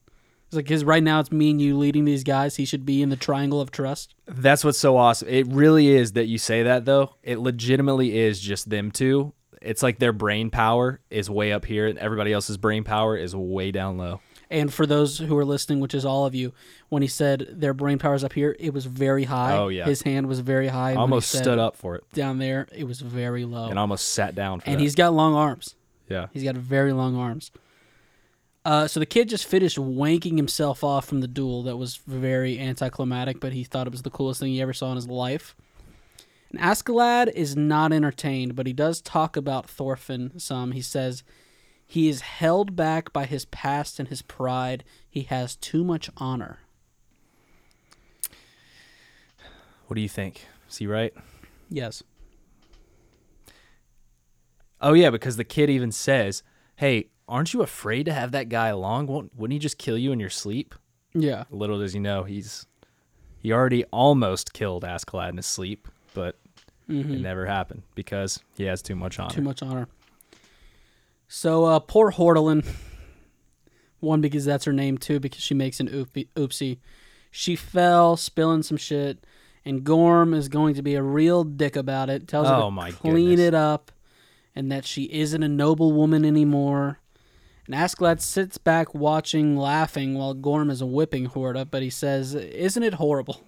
It's like because right now it's me and you leading these guys. He should be in the triangle of trust. that's what's so awesome. It really is that you say that though. It legitimately is just them two. It's like their brain power is way up here, and everybody else's brain power is way down low. And for those who are listening, which is all of you, when he said their brain power's up here, it was very high. Oh, yeah. his hand was very high. I when he almost stood up for it down there. It was very low, and almost sat down for and that. he's got long arms. yeah. He's got very long arms. Uh, so the kid just finished wanking himself off from the duel. That was very anticlimactic, but he thought it was the coolest thing he ever saw in his life. And Askeladd is not entertained, but he does talk about Thorfinn some. He says he is held back by his past and his pride. He has too much honor. What do you think? Is he right? Yes. Oh yeah, because the kid even says, "Hey, aren't you afraid to have that guy along? Won't, wouldn't he just kill you in your sleep?" Yeah. Little does he know, he's he already almost killed Askeladd in his sleep, but it never happened because he has too much honor. Mm-hmm. Too much honor. So uh, poor Hordelin. One because that's her name. Two because she makes an oopie, oopsie. She fell, spilling some shit, and Gorm is going to be a real dick about it. Tells her Oh, to my clean goodness. it up, and that she isn't a noble woman anymore. And Askeladd sits back watching, laughing, while Gorm is whipping Horda. But he says, "Isn't it horrible?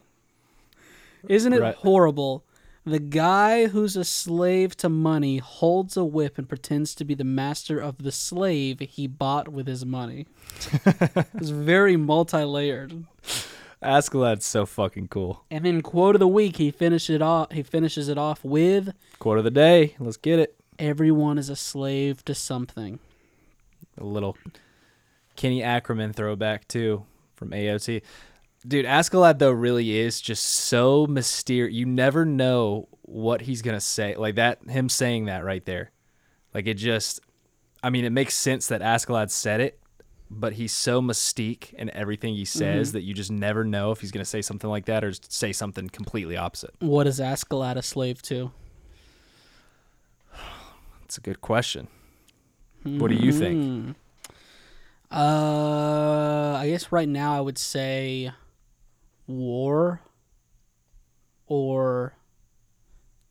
Isn't it Right. horrible the guy who's a slave to money holds a whip and pretends to be the master of the slave he bought with his money. it's very multi-layered. Askeladd's so fucking cool. And then quote of the week, he finishes it off. He finishes it off with, Quote of the day. Let's get it. "Everyone is a slave to something." A little Kenny Ackerman throwback too from AOT. Dude, Askeladd though really is just so mysterious. You never know what he's gonna say. Like that, him saying that right there. Like it just, I mean, it makes sense that Askeladd said it, but he's so mystique in everything he says that you just never know if he's gonna say something like that or say something completely opposite. What is Askeladd a slave to? That's a good question. What do you think? Uh, I guess right now I would say war or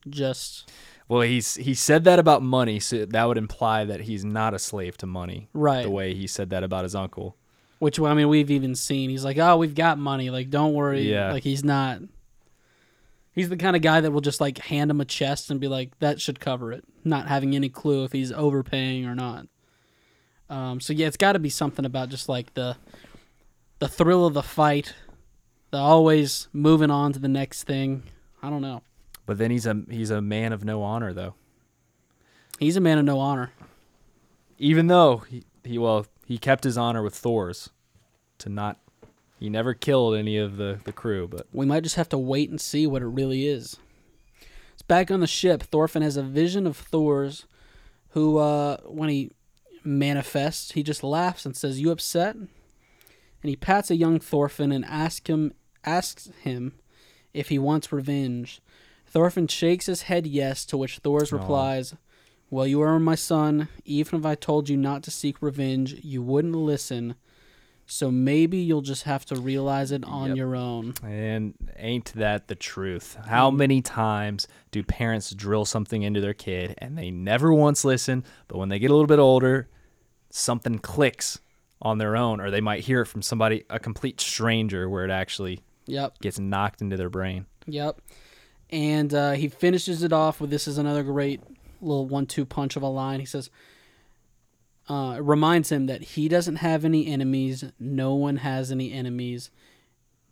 just Well, he's he said that about money, so that would imply that he's not a slave to money. Right. The way he said that about his uncle. which I mean we've even seen. He's like, "Oh, we've got money. Like, don't worry." Yeah. Like he's not. He's the kind of guy that will just like hand him a chest and be like, "That should cover it," not having any clue if he's overpaying or not. Um, so yeah, it's got to be something about just like the the thrill of the fight, the always moving on to the next thing. I don't know. But then he's a he's a man of no honor though. He's a man of no honor. Even though he, he well he kept his honor with Thors to not he never killed any of the the crew, but We might just have to wait and see what it really is. It's back on the ship. Thorfinn has a vision of Thors, who, uh, when he manifests, he just laughs and says, "You upset?" And he pats a young Thorfinn and asks him asks him if he wants revenge. Thorfinn shakes his head yes, to which Thors Aw. replies, "Well, you are my son. Even if I told you not to seek revenge, you wouldn't listen." So maybe you'll just have to realize it on Yep. your own. and ain't that the truth? How mm-hmm. many times do parents drill something into their kid and they never once listen, but when they get a little bit older, something clicks on their own, or they might hear it from somebody, a complete stranger, where it actually Yep. gets knocked into their brain. Yep. And uh, he finishes it off with this is another great little one two punch of a line. He says, uh, it reminds him that he doesn't have any enemies. No one has any enemies.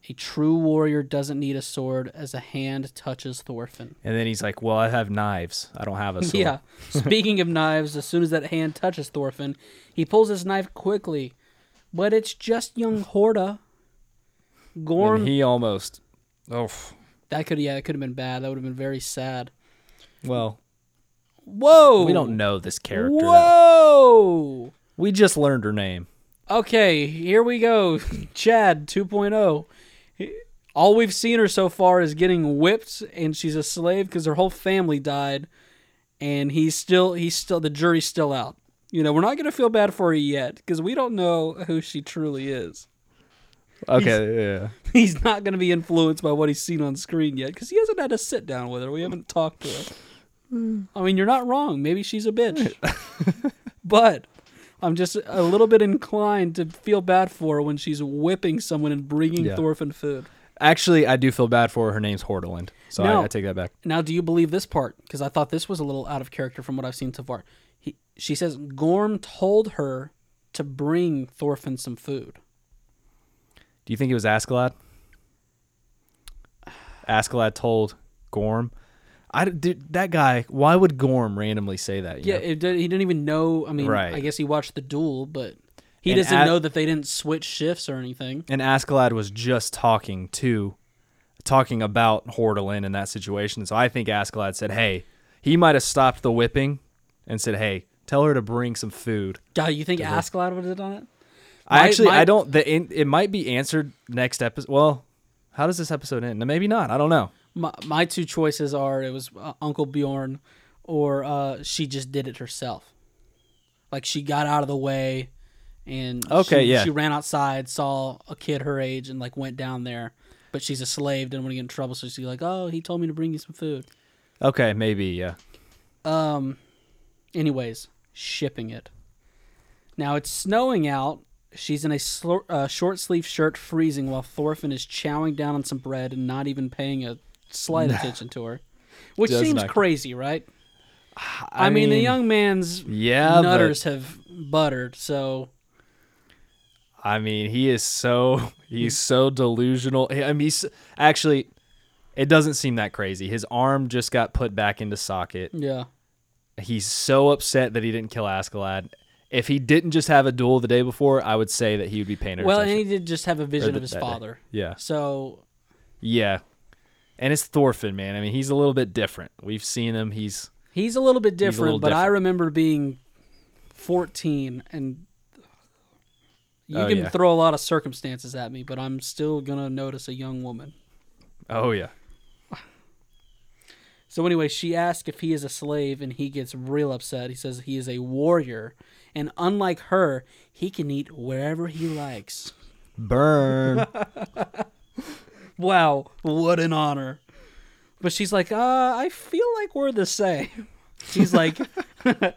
A true warrior doesn't need a sword as a hand touches Thorfinn. And then he's like, "Well, I have knives. I don't have a sword." Yeah. Speaking of knives, as soon as that hand touches Thorfinn, he pulls his knife quickly. But it's just young Horda. Gorm. And he almost. Oh, that could yeah, it could have been bad. That would have been very sad. well, Whoa. we don't know this character. though. Whoa. We just learned her name. Okay, here we go. Chad 2.0. All we've seen her so far is getting whipped and she's a slave because her whole family died and he's still he's still the jury's still out. You know, we're not going to feel bad for her yet because we don't know who she truly is. Okay, yeah. He's not going to be influenced by what he's seen on screen yet because he hasn't had a sit down with her. We haven't talked to her. Hmm. I mean, you're not wrong. Maybe she's a bitch. but I'm just a little bit inclined to feel bad for her when she's whipping someone and bringing Yeah. Thorfinn food. Actually, I do feel bad for her. Her name's Hordeland, so No. I, I take that back. Now, do you believe this part? Because I thought this was a little out of character from what I've seen so far. He, she says Gorm told her to bring Thorfinn some food. Do you think it was Askeladd? Askeladd told Gorm. I dude, that guy. Why would Gorm randomly say that? Yeah, know? it did, he didn't even know. I mean, Right. I guess he watched the duel, but he And doesn't at- know that they didn't switch shifts or anything. and Askeladd was just talking to, talking about Hordelin in that situation. So I think Askeladd said, "Hey, he might have stopped the whipping, and said, hey, tell her to bring some food." God, you think Askeladd would have done it? I actually, my- I don't. The in, it might be answered next episode. Well, how does this episode end? Maybe not. I don't know. My, my two choices are it was uh, Uncle Bjorn, or uh, she just did it herself. Like she got out of the way, and Okay, she, yeah. she ran outside, saw a kid her age, and like went down there. But she's a slave, didn't want to get in trouble, so she's like, "Oh, he told me to bring you some food." Okay, maybe yeah. Um, anyways, shipping it. Now it's snowing out. She's in a uh, short sleeve shirt, freezing, while Thorfinn is chowing down on some bread and not even paying a slight attention to her, which Does seems not- crazy, right? I, mean, the young man's yeah, but- nutters have buttered, so I mean, he is so he's so delusional. I mean, he's actually it doesn't seem that crazy. His arm just got put back into socket. yeah. He's so upset that he didn't kill Askeladd. If he didn't just have a duel the day before, I would say that he would be painted. Well, and he did just have a vision the- of his that day. father, yeah, so yeah, and it's Thorfinn, man. I mean, he's a little bit different. We've seen him. He's He's a little bit different, little but I remember being 14 and you Oh, can yeah. throw a lot of circumstances at me, but I'm still going to notice a young woman. oh yeah, So anyway, she asks if he is a slave and he gets real upset. He says he is a warrior and unlike her, he can eat wherever he likes. burn. Wow, what an honor. But she's like, uh, I feel like we're the same. He's like,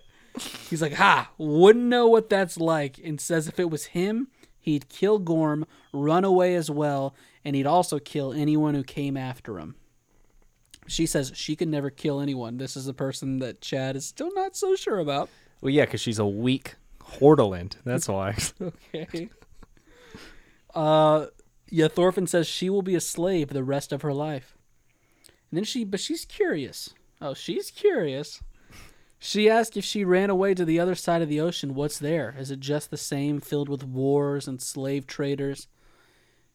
he's like, ha, wouldn't know what that's like. And says if it was him, he'd kill Gorm, run away as well, and he'd also kill anyone who came after him. She says she could never kill anyone. This is the person that Chad is still not so sure about. Well, yeah, because she's a weak Hordeland. That's why. Okay. Uh, yeah, Thorfinn says she will be a slave the rest of her life. And then she, but she's curious. Oh, she's curious. She asks if she ran away to the other side of the ocean, what's there? Is it just the same, filled with wars and slave traders?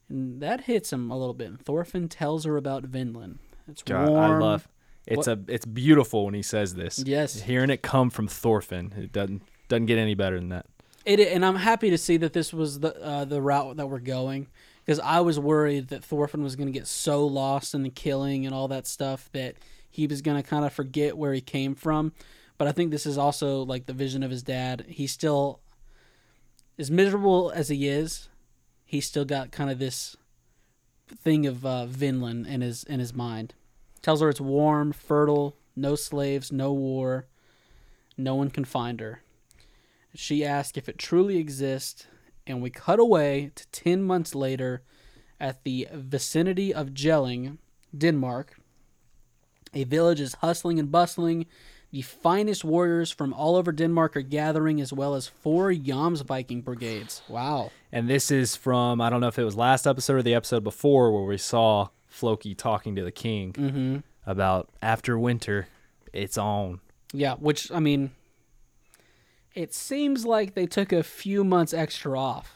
And that hits him a little bit. And Thorfinn tells her about Vinland. It's God, warm. I love. It's a it's beautiful when he says this. Yes. hearing it come from Thorfinn, it doesn't doesn't get any better than that. It, and I'm happy to see that this was the uh, the route that we're going because I was worried that Thorfinn was going to get so lost in the killing and all that stuff that he was going to kind of forget where he came from. But I think this is also like the vision of his dad. He's still as miserable as he is. He's still got kind of this thing of uh, Vinland in his in his mind. Tells her it's warm, fertile, no slaves, no war, no one can find her. She asks if it truly exists, and we cut away to 10 months later at the vicinity of Jelling, Denmark. A village is hustling and bustling. The finest warriors from all over Denmark are gathering, as well as four Yams Viking brigades. Wow. And this is from I don't know if it was last episode or the episode before where we saw Floki talking to the king Mm-hmm. about after winter, it's on. Yeah, which, I mean, it seems like they took a few months extra off.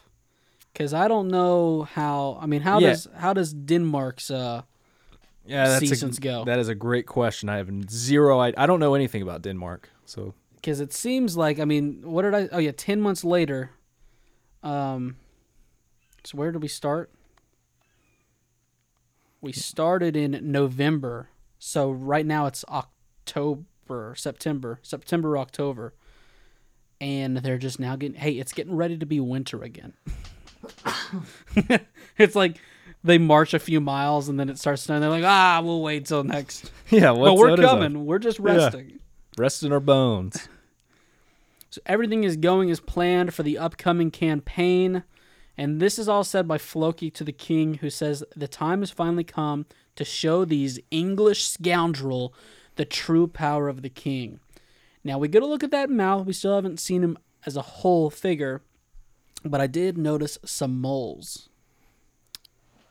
Because I don't know how. I mean, how Yeah. does how does Denmark's uh, Yeah, that's seasons a, go? That is a great question. I have zero. I, I don't know anything about Denmark, so because it seems like I mean, what did I? Oh yeah, ten months later. Um, so where do we start? We started in November, so right now it's October, September, September, October, and they're just now getting. Hey, it's getting ready to be winter again. it's like they march a few miles and then it starts snowing. They're like, ah, we'll wait till next. yeah. but we're what is that? coming. We're just resting. Rest in our bones. So everything is going as planned for the upcoming campaign. And this is all said by Floki to the king, who says the time has finally come to show these English scoundrel the true power of the king. Now we get a look at that mouth. We still haven't seen him as a whole figure, but I did notice some moles.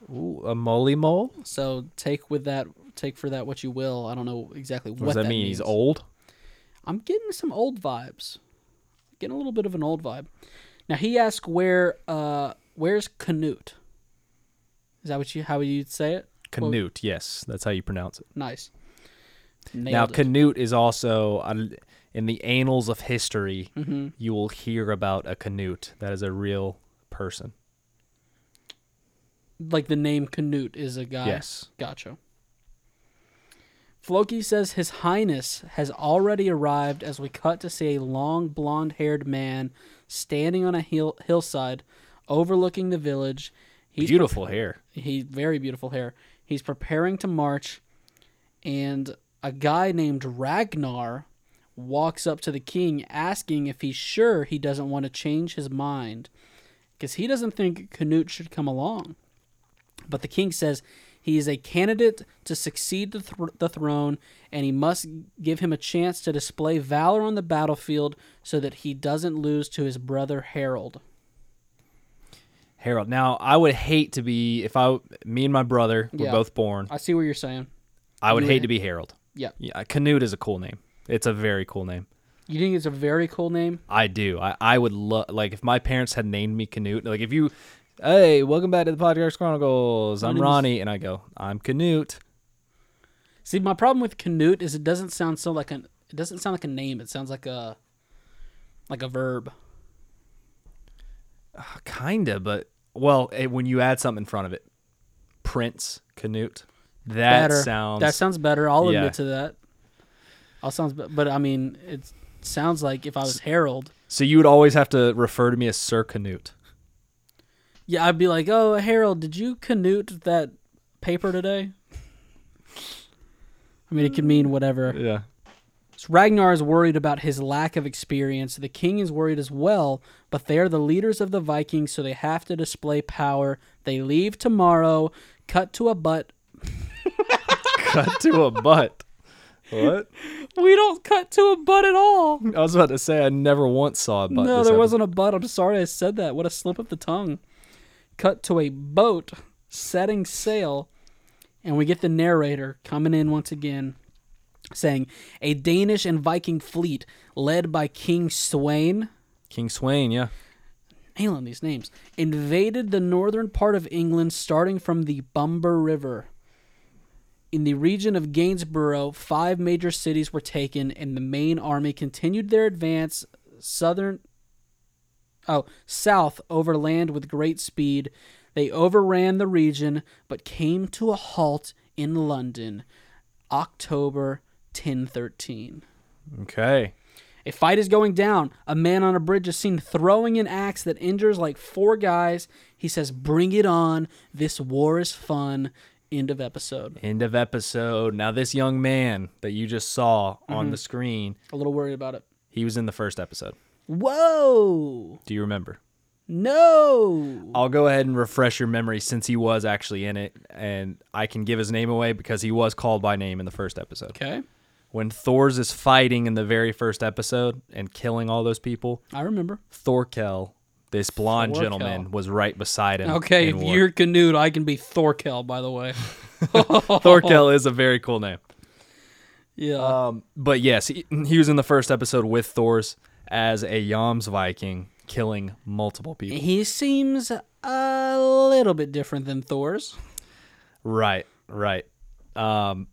Ooh, a moly mole. So take with that, take for that what you will. I don't know exactly what, What does that, mean? means. He's old. I'm getting some old vibes. Getting a little bit of an old vibe. Now he asked where uh where's Canute? Is that what you how you'd say it? Canute. yes, that's how you pronounce it. Nice. now, it. Canute is also in the annals of history. Mhm. You will hear about a Canute. That is a real person. like the name Canute is a guy. Yes. Gotcha. Floki says His Highness has already arrived as we cut to see a long blonde haired man standing on a hill hillside overlooking the village. He's Beautiful hair. He very beautiful hair. He's preparing to march, and a guy named Ragnar walks up to the king asking if he's sure he doesn't want to change his mind because he doesn't think Canute should come along. But the king says he is a candidate to succeed the, thr the throne, and he must give him a chance to display valor on the battlefield so that he doesn't lose to his brother Harold. Harold. Now, I would hate to be if I, me and my brother were Yeah. both born. I see what you're saying. I would would- hate to be Harold. Yeah. Yeah, Canute is a cool name. It's a very cool name. You think it's a very cool name? I do. I, I would love like if my parents had named me Canute. Like if you, hey, welcome back to the Podcast Chronicles. My I'm name is- Ronny, and I go, I'm Canute. See, my problem with Canute is it doesn't sound so like an it doesn't sound like a name. It sounds like a like a verb. Kinda, but well, eh, when you add something in front of it, Prince Canute. That better. sounds. that sounds better. I'll Yeah. admit to that. I'll sounds, be- but I mean, it sounds like if I was Harold, so you would always have to refer to me as Sir Canute. Yeah, I'd be like, "Oh, Harold, did you Canute that paper today?" I mean, it could mean whatever. Yeah. So Ragnar is worried about his lack of experience. The king is worried as well, but they are the leaders of the Vikings, so they have to display power. They leave tomorrow. Cut to a butt. Cut to a butt. What? We don't cut to a butt at all. I was about to say I never once saw a butt. no, there wasn't a butt. I'm sorry I said that. What a slip of the tongue. Cut to a boat setting sail, and we get the narrator coming in once again saying, A Danish and Viking fleet led by King Sweyn. King Swain. Yeah. nailing these names, invaded the northern part of England starting from the Bumber River. In the region of Gainsborough, five major cities were taken, and the main army continued their advance southern oh, south over land with great speed. They overran the region, but came to a halt in London, October 1013. Okay. A fight is going down. A man on a bridge is seen throwing an axe that injures like four guys. He says, Bring it on. This war is fun. End of episode. End of episode. Now this young man that you just saw Mm-hmm. on the screen, A little worried about it. he was in the first episode. Whoa! Do you remember? No. I'll go ahead and refresh your memory since he was actually in it, and I can give his name away because he was called by name in the first episode. Okay, When Thors is fighting in the very first episode and killing all those people, I remember. Thorkel, this blonde Thorkel. gentleman, was right beside him. Okay, if war. you're Canute, I can be Thorkel. By the way. Thorkel is a very cool name. Yeah. Um, but yes, he, he was in the first episode with Thors as a Yams Viking, killing multiple people. he seems a little bit different than Thors. Right, right. Um,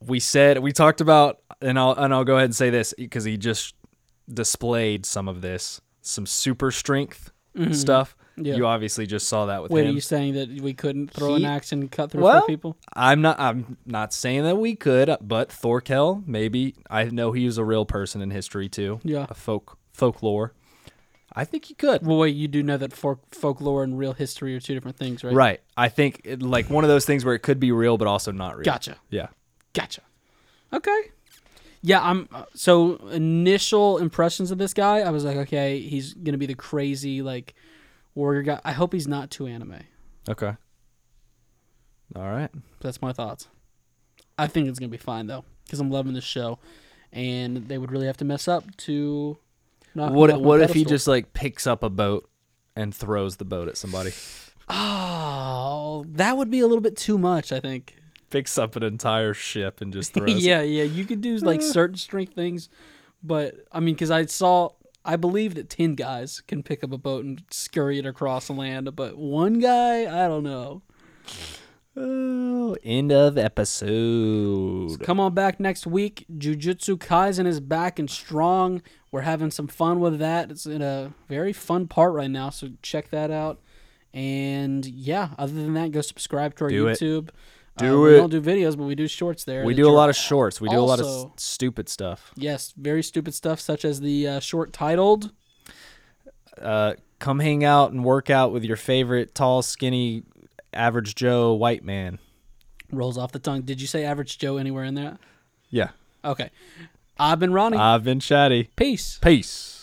we said we talked about, and I'll and I'll go ahead and say this because he just displayed some of this, some super strength stuff. Yeah. You obviously just saw that with Wait, him. are you saying that we couldn't throw He- an axe and cut through Well, four people? I'm not. I'm not saying that we could, but Thorkel, maybe. I know he was a real person in history too. Yeah. a folk folklore. I think he could. Well, wait, you do know that folk, folklore and real history are two different things, right? Right. I think it, like one of those things where it could be real, but also not real. Gotcha. Yeah. Gotcha. Okay. Yeah, I'm. uh, So initial impressions of this guy, I was like, okay, he's gonna be the crazy like warrior guy. I hope he's not too anime. Okay. All right. That's my thoughts. I think it's gonna be fine though, because I'm loving this show, and they would really have to mess up to. What What if he just like picks up a boat and throws the boat at somebody? Oh, that would be a little bit too much. I think. Picks up an entire ship and just throws. it. yeah, yeah. You could do like certain strength things, but I mean, because I saw, I believe that ten guys can pick up a boat and scurry it across the land, but one guy, I don't know. Oh, end of episode. Come on back next week. Jujutsu Kaisen is back and strong. We're having some fun with that. It's in a very fun part right now, so check that out. And yeah, other than that, go subscribe to our Do it. Do uh, it. We don't do videos, but we do shorts there. We do a lot of shorts. We do a lot of s- stupid stuff. Yes, very stupid stuff, such as the uh, short titled. Uh, come hang out and work out with your favorite tall, skinny, average Joe white man. Rolls off the tongue. Did you say average Joe anywhere in there? Yeah. Okay. I've been Ronny. I've been chatty. Peace. Peace.